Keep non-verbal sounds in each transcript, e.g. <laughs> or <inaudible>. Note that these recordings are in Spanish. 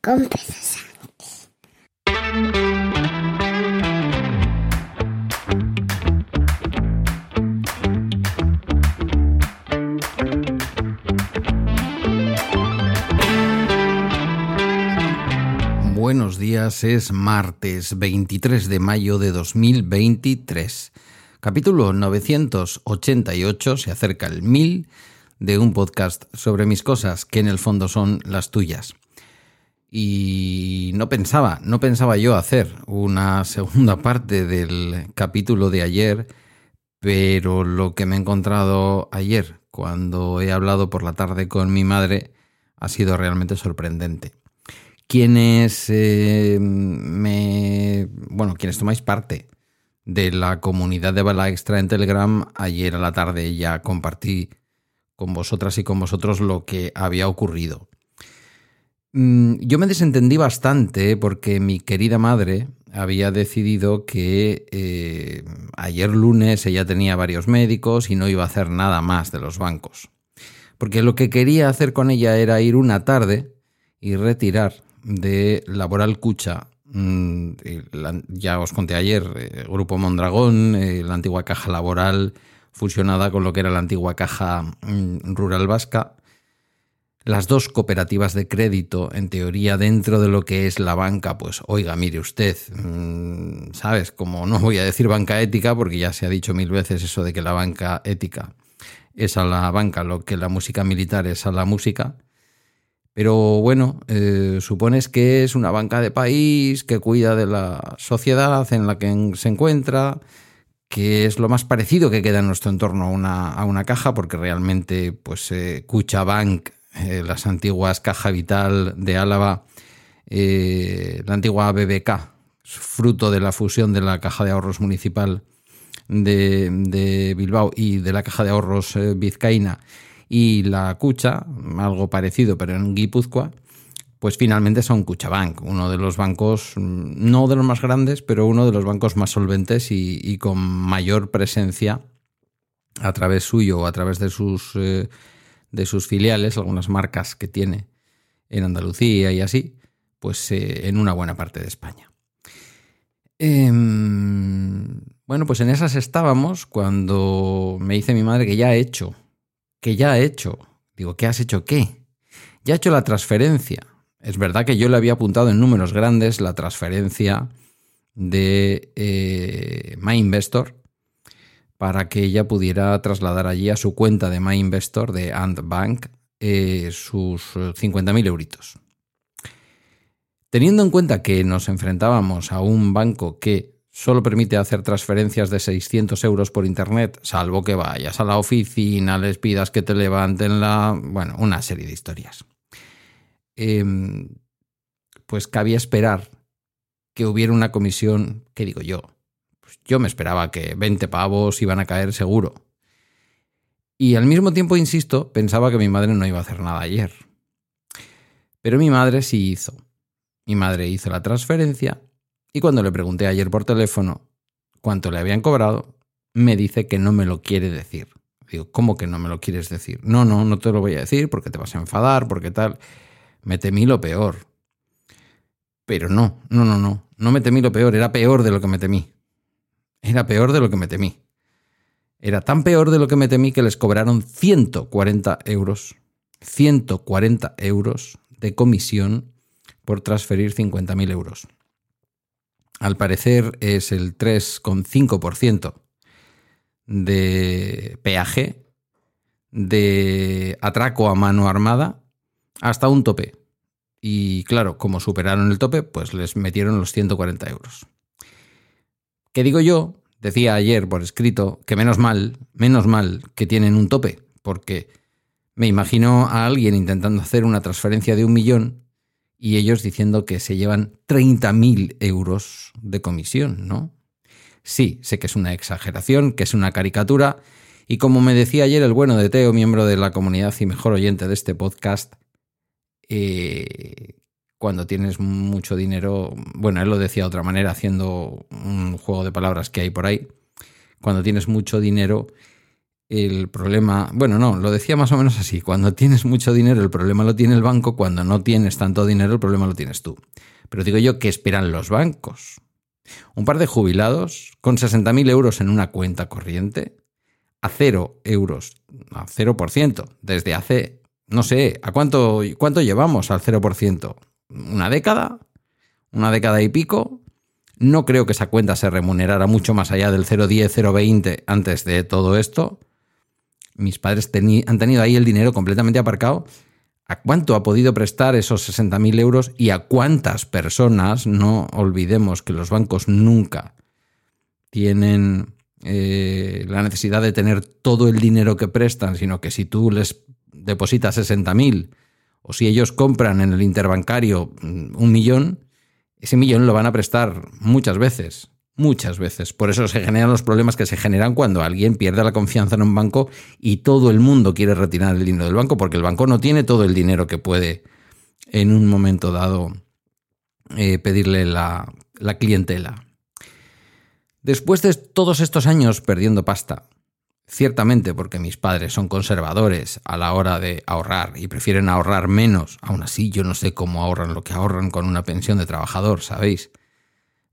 con Buenos días, es martes 23 de mayo de 2023. Capítulo 988, se acerca el 1000 de un podcast sobre mis cosas, que en el fondo son las tuyas. Y no pensaba, no pensaba yo hacer una <laughs> segunda parte del capítulo de ayer, pero lo que me he encontrado ayer cuando he hablado por la tarde con mi madre ha sido realmente sorprendente. Quienes eh, me. Bueno, quienes tomáis parte de la comunidad de Bala Extra en Telegram, ayer a la tarde ya compartí con vosotras y con vosotros lo que había ocurrido. Mm, yo me desentendí bastante porque mi querida madre había decidido que eh, ayer lunes ella tenía varios médicos y no iba a hacer nada más de los bancos. Porque lo que quería hacer con ella era ir una tarde y retirar de Laboral Cucha, mm, ya os conté ayer, eh, Grupo Mondragón, eh, la antigua caja laboral, fusionada con lo que era la antigua caja mm, rural vasca. Las dos cooperativas de crédito, en teoría, dentro de lo que es la banca, pues oiga, mire usted, mm, ¿sabes? Como no voy a decir banca ética, porque ya se ha dicho mil veces eso de que la banca ética es a la banca lo que la música militar es a la música. Pero bueno, eh, supones que es una banca de país que cuida de la sociedad en la que se encuentra, que es lo más parecido que queda en nuestro entorno a una, caja, porque realmente, pues, eh, Cuchabank, eh, las antiguas Caja Vital de Álava, eh, la antigua BBK, fruto de la fusión de la Caja de Ahorros Municipal de, Bilbao y de la Caja de Ahorros Vizcaína, y la Cucha, algo parecido, pero en Guipúzcoa, pues finalmente son Cuchabank, uno de los bancos, no de los más grandes, pero uno de los bancos más solventes y, con mayor presencia a través suyo o a través de sus, eh, de sus filiales, algunas marcas que tiene en Andalucía y así, pues eh, en una buena parte de España. Em, bueno, pues en esas estábamos cuando me dice mi madre que ya ha hecho, que ya ha hecho. Digo, ¿qué has hecho qué? Ya ha hecho la transferencia. Es verdad que yo le había apuntado en números grandes la transferencia de eh, MyInvestor para que ella pudiera trasladar allí a su cuenta de MyInvestor de Ant Bank eh, sus 50.000 euritos. Teniendo en cuenta que nos enfrentábamos a un banco que solo permite hacer transferencias de 600 euros por Internet, salvo que vayas a la oficina, les pidas que te levanten la... bueno, una serie de historias. Em, pues cabía esperar que hubiera una comisión, ¿qué digo yo? Pues yo me esperaba que 20 pavos iban a caer seguro. Y al mismo tiempo, insisto, pensaba que mi madre no iba a hacer nada ayer. Pero mi madre sí hizo. Mi madre hizo la transferencia y cuando le pregunté ayer por teléfono cuánto le habían cobrado, me dice que no me lo quiere decir. Digo, ¿cómo que no me lo quieres decir? No, no, no te lo voy a decir porque te vas a enfadar, porque tal. Me temí lo peor. Pero no, no, no, no. No me temí lo peor, era peor de lo que me temí. Era peor de lo que me temí. Era tan peor de lo que me temí que les cobraron 140 euros. 140 euros de comisión por transferir 50.000 euros. Al parecer es el 3,5% de peaje de atraco a mano armada hasta un tope. Y claro, como superaron el tope, pues les metieron los 140 euros. ¿Qué digo yo? Decía ayer por escrito que menos mal, menos mal que tienen un tope, porque me imagino a alguien intentando hacer una transferencia de un millón y ellos diciendo que se llevan 30.000 euros de comisión, ¿no? Sí, sé que es una exageración, que es una caricatura, y como me decía ayer el bueno de Teo, miembro de la comunidad y mejor oyente de este podcast, eh, cuando tienes mucho dinero, bueno, él lo decía de otra manera, haciendo un juego de palabras que hay por ahí, cuando tienes mucho dinero, el problema, bueno, no, lo decía más o menos así, cuando tienes mucho dinero el problema lo tiene el banco, cuando no tienes tanto dinero el problema lo tienes tú. Pero digo yo, ¿qué esperan los bancos? Un par de jubilados con 60.000 euros en una cuenta corriente a cero euros, a 0%, desde hace, no sé, ¿a cuánto, cuánto llevamos al 0%? ¿Una década? ¿Una década y pico? No creo que esa cuenta se remunerara mucho más allá del 0,10, 0,20 antes de todo esto. Mis padres han tenido ahí el dinero completamente aparcado. ¿A cuánto ha podido prestar esos 60.000 euros y a cuántas personas? No olvidemos que los bancos nunca tienen eh, la necesidad de tener todo el dinero que prestan, sino que si tú les depositas 60.000 o si ellos compran en el interbancario mm, un millón, ese millón lo van a prestar muchas veces, muchas veces. Por eso se generan los problemas que se generan cuando alguien pierde la confianza en un banco y todo el mundo quiere retirar el dinero del banco, porque el banco no tiene todo el dinero que puede en un momento dado eh, pedirle la, la clientela. Después de todos estos años perdiendo pasta, Ciertamente porque mis padres son conservadores a la hora de ahorrar y prefieren ahorrar menos. Aún así, yo no sé cómo ahorran lo que ahorran con una pensión de trabajador, ¿sabéis?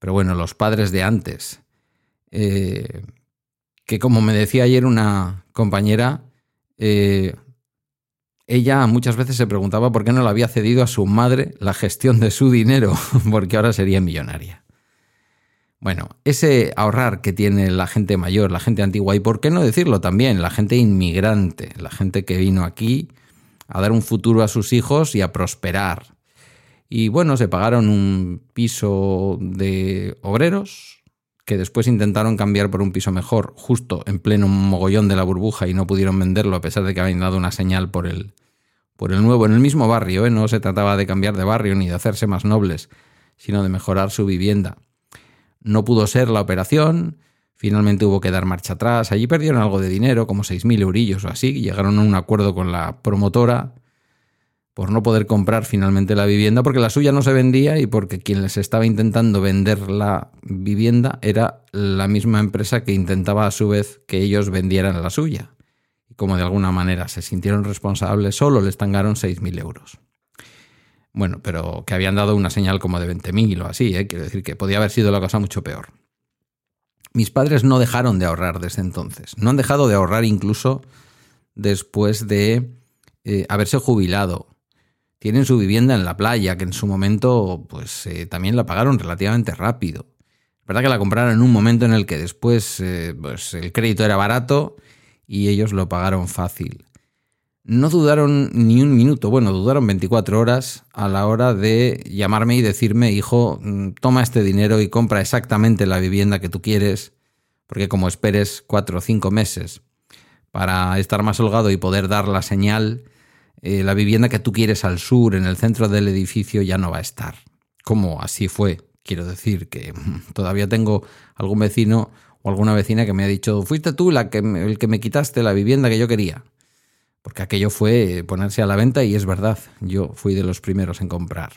Pero bueno, los padres de antes, eh, que como me decía ayer una compañera, eh, ella muchas veces se preguntaba por qué no le había cedido a su madre la gestión de su dinero, <laughs> porque ahora sería millonaria. Bueno, ese ahorrar que tiene la gente mayor, la gente antigua, y por qué no decirlo también, la gente inmigrante, la gente que vino aquí a dar un futuro a sus hijos y a prosperar. Y bueno, se pagaron un piso de obreros que después intentaron cambiar por un piso mejor, justo en pleno mogollón de la burbuja y no pudieron venderlo a pesar de que habían dado una señal por el, por el nuevo, en el mismo barrio, ¿eh? no se trataba de cambiar de barrio ni de hacerse más nobles, sino de mejorar su vivienda. No pudo ser la operación, finalmente hubo que dar marcha atrás, allí perdieron algo de dinero, como 6.000 eurillos o así, llegaron a un acuerdo con la promotora por no poder comprar finalmente la vivienda porque la suya no se vendía y porque quien les estaba intentando vender la vivienda era la misma empresa que intentaba a su vez que ellos vendieran la suya. Y como de alguna manera se sintieron responsables, solo les tangaron 6.000 euros. Bueno, pero que habían dado una señal como de 20.000 o así, ¿eh? quiero decir que podía haber sido la cosa mucho peor. Mis padres no dejaron de ahorrar desde entonces, no han dejado de ahorrar incluso después de eh, haberse jubilado. Tienen su vivienda en la playa, que en su momento pues eh, también la pagaron relativamente rápido. Es verdad que la compraron en un momento en el que después pues, el crédito era barato y ellos lo pagaron fácil. No dudaron ni un minuto, bueno, dudaron 24 horas a la hora de llamarme y decirme, hijo, mm, toma este dinero y compra exactamente la vivienda que tú quieres, porque como esperes cuatro o cinco meses para estar más holgado y poder dar la señal, eh, la vivienda que tú quieres al sur, en el centro del edificio, ya no va a estar. Como así fue. Quiero decir que mm, todavía tengo algún vecino o alguna vecina que me ha dicho, fuiste tú el que me quitaste la vivienda que yo quería porque aquello fue ponerse a la venta y es verdad, yo fui de los primeros en comprar.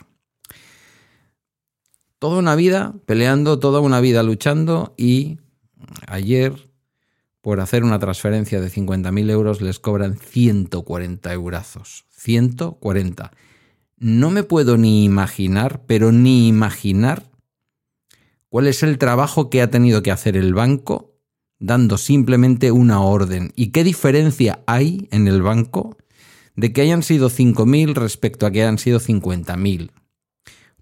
Toda una vida peleando, toda una vida luchando y ayer por hacer una transferencia de 50.000 euros les cobran 140 eurazos. 140. No me puedo ni imaginar, pero ni imaginar cuál es el trabajo que ha tenido que hacer el banco dando simplemente una orden. ¿Y qué diferencia hay en el banco de que hayan sido 5.000 respecto a que hayan sido 50.000?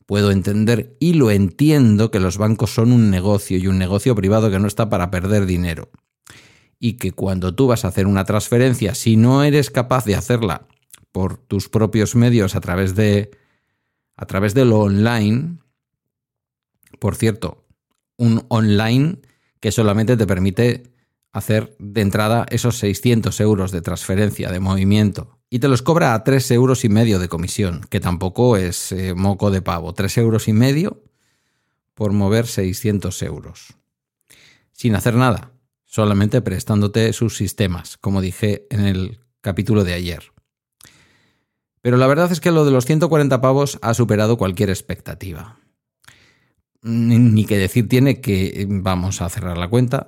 Puedo entender y lo entiendo que los bancos son un negocio y un negocio privado que no está para perder dinero. Y que cuando tú vas a hacer una transferencia, si no eres capaz de hacerla por tus propios medios a través de a través de lo online, por cierto, un online que solamente te permite hacer de entrada esos 600 euros de transferencia de movimiento y te los cobra a 3 euros y medio de comisión, que tampoco es eh, moco de pavo, 3 euros y medio por mover 600 euros. Sin hacer nada, solamente prestándote sus sistemas, como dije en el capítulo de ayer. Pero la verdad es que lo de los 140 pavos ha superado cualquier expectativa ni que decir tiene que vamos a cerrar la cuenta.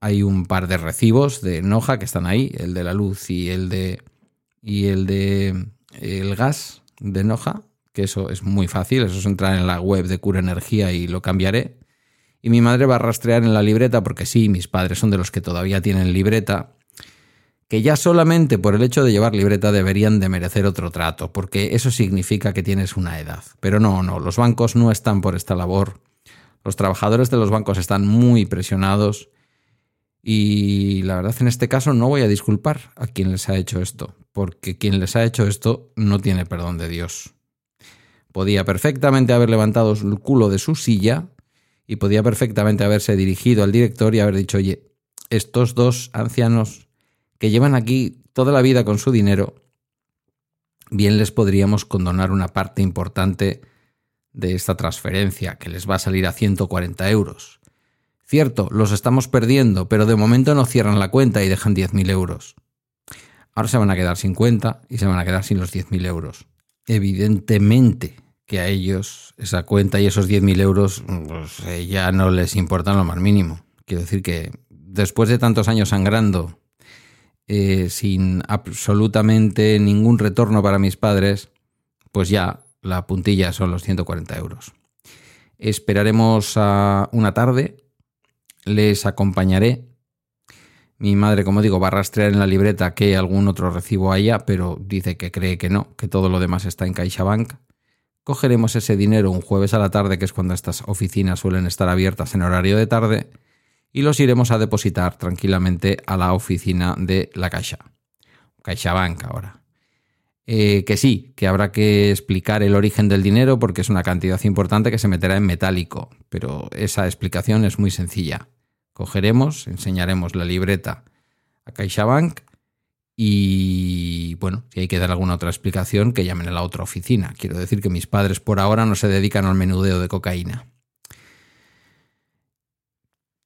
hay un par de recibos de Noja que están ahí, el de la luz y el de y el de el gas de Noja, que eso es muy fácil, eso es entrar en la web de Cura Energía y lo cambiaré. Y mi madre va a rastrear en la libreta, porque sí, mis padres son de los que todavía tienen libreta, que ya solamente por el hecho de llevar libreta deberían de merecer otro trato, porque eso significa que tienes una edad. Pero no, no, los bancos no están por esta labor. Los trabajadores de los bancos están muy presionados y la verdad en este caso no voy a disculpar a quien les ha hecho esto, porque quien les ha hecho esto no tiene perdón de Dios. Podía perfectamente haber levantado el culo de su silla y podía perfectamente haberse dirigido al director y haber dicho, oye, estos dos ancianos que llevan aquí toda la vida con su dinero, bien les podríamos condonar una parte importante de esta transferencia, que les va a salir a 140 euros. Cierto, los estamos perdiendo, pero de momento no cierran la cuenta y dejan 10.000 euros. Ahora se van a quedar sin cuenta y se van a quedar sin los 10.000 euros. Evidentemente que a ellos esa cuenta y esos 10.000 euros pues, eh, ya no les importan lo más mínimo. Quiero decir que después de tantos años sangrando eh, sin absolutamente ningún retorno para mis padres, pues ya la puntilla son los 140 euros. Esperaremos a una tarde, les acompañaré. Mi madre, como digo, va a rastrear en la libreta que algún otro recibo haya, pero dice que cree que no, que todo lo demás está en CaixaBank. Cogeremos ese dinero un jueves a la tarde, que es cuando estas oficinas suelen estar abiertas en horario de tarde, y los iremos a depositar tranquilamente a la oficina de la Caixa. CaixaBank ahora. Eh, que sí, que habrá que explicar el origen del dinero porque es una cantidad importante que se meterá en metálico, pero esa explicación es muy sencilla. Cogeremos, enseñaremos la libreta a CaixaBank y bueno, si hay que dar alguna otra explicación, que llamen a la otra oficina. Quiero decir que mis padres por ahora no se dedican al menudeo de cocaína.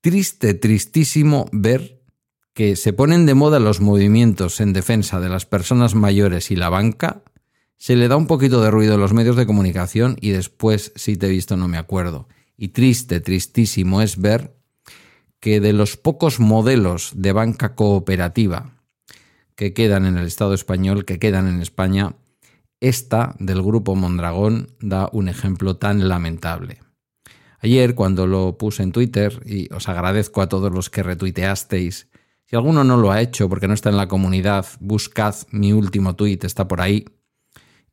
Triste, tristísimo ver que se ponen de moda los movimientos en defensa de las personas mayores y la banca, se le da un poquito de ruido a los medios de comunicación y después, si te he visto, no me acuerdo. Y triste, tristísimo es ver que de los pocos modelos de banca cooperativa que quedan en el Estado español, que quedan en España, esta del grupo Mondragón da un ejemplo tan lamentable. Ayer cuando lo puse en Twitter, y os agradezco a todos los que retuiteasteis, si alguno no lo ha hecho porque no está en la comunidad, buscad mi último tweet, está por ahí.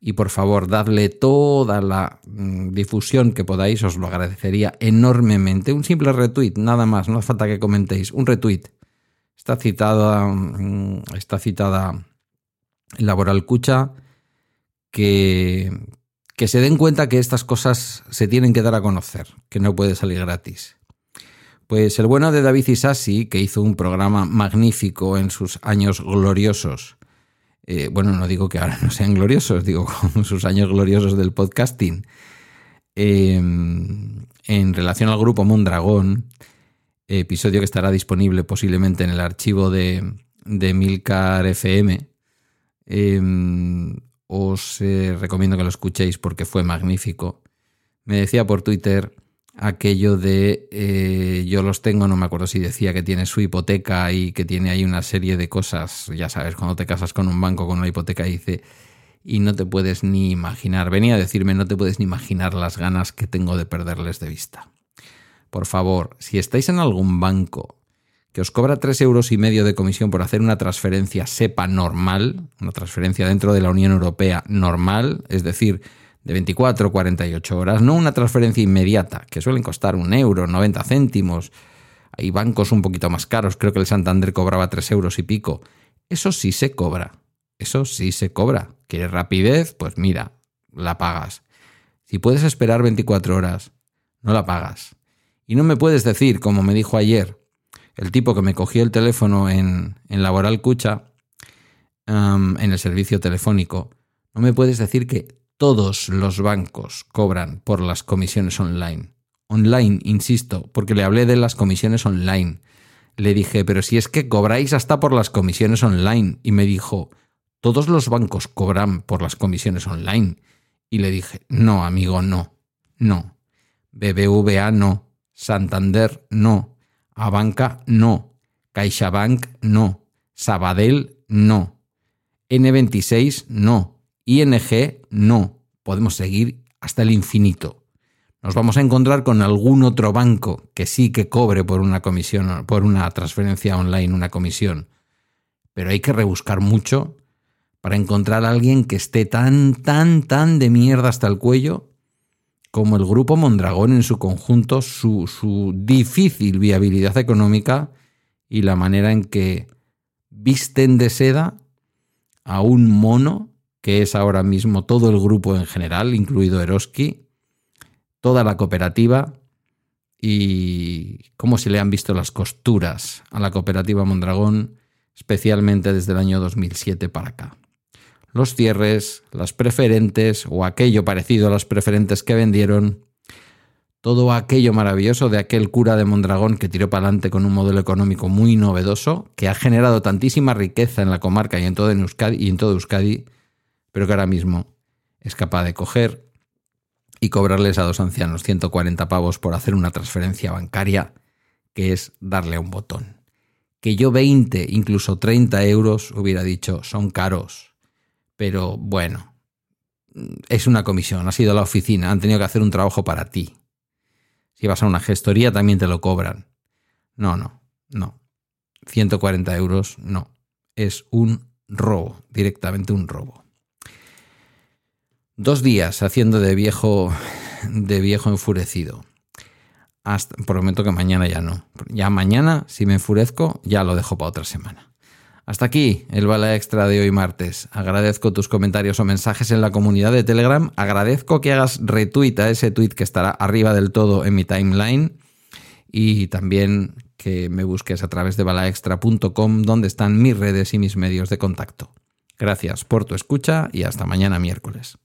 Y por favor, dadle toda la mm, difusión que podáis, os lo agradecería enormemente. Un simple retweet, nada más, no hace falta que comentéis. Un retweet. Está citada, mm, está citada Laboral Cucha, que, que se den cuenta que estas cosas se tienen que dar a conocer, que no puede salir gratis. Pues el bueno de David Isasi, que hizo un programa magnífico en sus años gloriosos, eh, bueno, no digo que ahora no sean gloriosos, digo con sus años gloriosos del podcasting, em, en relación al grupo Mondragón, episodio que estará disponible posiblemente en el archivo de, de Milcar FM, em, os eh, recomiendo que lo escuchéis porque fue magnífico. Me decía por Twitter aquello de eh, yo los tengo, no me acuerdo si decía que tiene su hipoteca y que tiene ahí una serie de cosas, ya sabes, cuando te casas con un banco con una hipoteca dice y no te puedes ni imaginar, venía a decirme no te puedes ni imaginar las ganas que tengo de perderles de vista. Por favor, si estáis en algún banco que os cobra tres euros y medio de comisión por hacer una transferencia SEPA normal, una transferencia dentro de la Unión Europea normal, es decir, de 24 o 48 horas, no una transferencia inmediata, que suelen costar un euro, 90 céntimos. Hay bancos un poquito más caros, creo que el Santander cobraba tres euros y pico. Eso sí se cobra, eso sí se cobra. ¿Quieres rapidez? Pues mira, la pagas. Si puedes esperar 24 horas, no la pagas. Y no me puedes decir, como me dijo ayer, el tipo que me cogió el teléfono en, Laboral Cucha, en el servicio telefónico, no me puedes decir que todos los bancos cobran por las comisiones online. Online, insisto, porque le hablé de las comisiones online. Le dije, pero si es que cobráis hasta por las comisiones online. Y me dijo, todos los bancos cobran por las comisiones online. Y le dije, no, amigo, no, no. BBVA no, Santander no, a banca no. CaixaBank no. Sabadell no. N26 no. ING no. Podemos seguir hasta el infinito. Nos vamos a encontrar con algún otro banco que sí que cobre por una comisión, por una transferencia online, una comisión. Pero hay que rebuscar mucho para encontrar a alguien que esté tan, tan, tan de mierda hasta el cuello como el grupo Mondragón en su conjunto, su, su difícil viabilidad económica y la manera en que visten de seda a un mono, que es ahora mismo todo el grupo en general, incluido Eroski, toda la cooperativa, y cómo se le han visto las costuras a la cooperativa Mondragón, especialmente desde el año 2007 para acá. Los cierres, las preferentes o aquello parecido a las preferentes que vendieron, todo aquello maravilloso de aquel cura de Mondragón que tiró para adelante con un modelo económico muy novedoso, que ha generado tantísima riqueza en la comarca y en todo, Euskadi, y en todo Euskadi, pero que ahora mismo es capaz de coger y cobrarles a dos ancianos 140 pavos por hacer una transferencia bancaria, que es darle a un botón. Que yo 20, incluso 30 euros hubiera dicho, son caros, pero bueno, es una comisión, ha sido la oficina, han tenido que hacer un trabajo para ti. Si vas a una gestoría también te lo cobran. No, no, no. 140 euros, no. Es un robo, directamente un robo. Dos días haciendo de viejo, de viejo enfurecido. Prometo que mañana ya no. Ya mañana, si me enfurezco, ya lo dejo para otra semana. Hasta aquí el bala extra de hoy martes. Agradezco tus comentarios o mensajes en la comunidad de Telegram. Agradezco que hagas retweet a ese tweet que estará arriba del todo en mi timeline. Y también que me busques a través de balaextra.com donde están mis redes y mis medios de contacto. Gracias por tu escucha y hasta mañana miércoles.